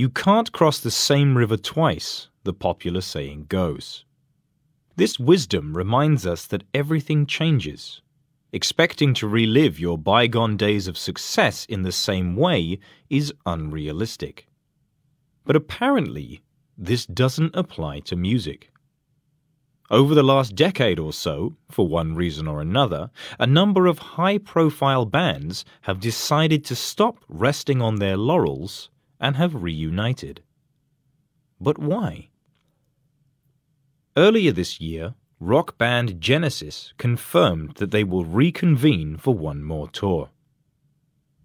You can't cross the same river twice, the popular saying goes. This wisdom reminds us that everything changes. Expecting to relive your bygone days of success in the same way is unrealistic. But apparently, this doesn't apply to music. Over the last decade or so, for one reason or another, a number of high profile bands have decided to stop resting on their laurels and have reunited. But why? Earlier this year, rock band Genesis confirmed that they will reconvene for one more tour.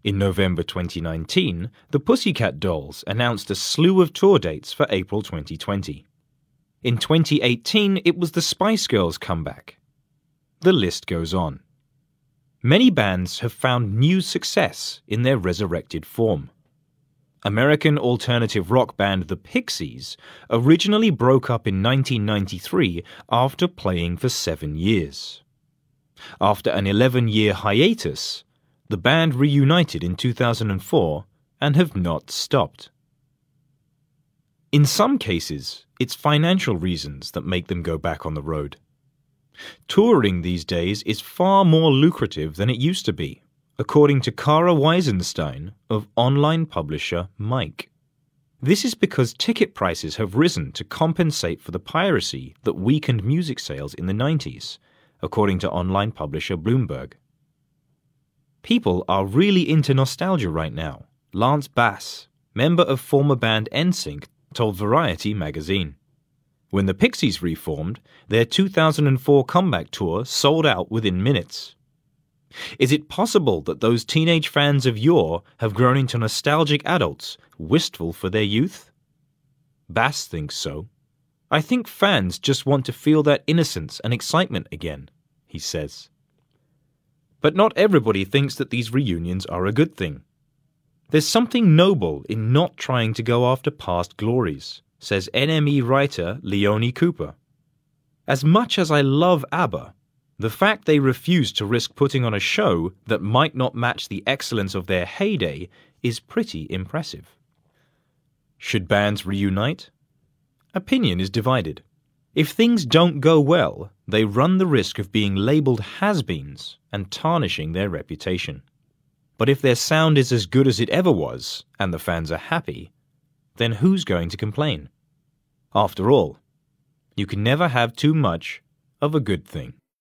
In November 2019, the Pussycat Dolls announced a slew of tour dates for April 2020. In 2018, it was the Spice Girls' comeback. The list goes on. Many bands have found new success in their resurrected form. American alternative rock band The Pixies originally broke up in 1993 after playing for seven years. After an 11 year hiatus, the band reunited in 2004 and have not stopped. In some cases, it's financial reasons that make them go back on the road. Touring these days is far more lucrative than it used to be, according to Kara Weisenstein of online publisher Mic. This is because ticket prices have risen to compensate for the piracy that weakened music sales in the 90s, according to online publisher Bloomberg. People are really into nostalgia right now, Lance Bass, member of former band NSYNC, told Variety magazine. When the Pixies reformed, their 2004 comeback tour sold out within minutes. Is it possible that those teenage fans of yore have grown into nostalgic adults, wistful for their youth? Bass thinks so. I think fans just want to feel that innocence and excitement again, he says. But not everybody thinks that these reunions are a good thing. There's something noble in not trying to go after past glories, says NME writer Leonie Cooper. As much as I love ABBA, the fact they refuse to risk putting on a show that might not match the excellence of their heyday is pretty impressive. Should bands reunite? Opinion is divided. If things don't go well, they run the risk of being labelled has beens and tarnishing their reputation. But if their sound is as good as it ever was, and the fans are happy, then who's going to complain? After all, you can never have too much of a good thing.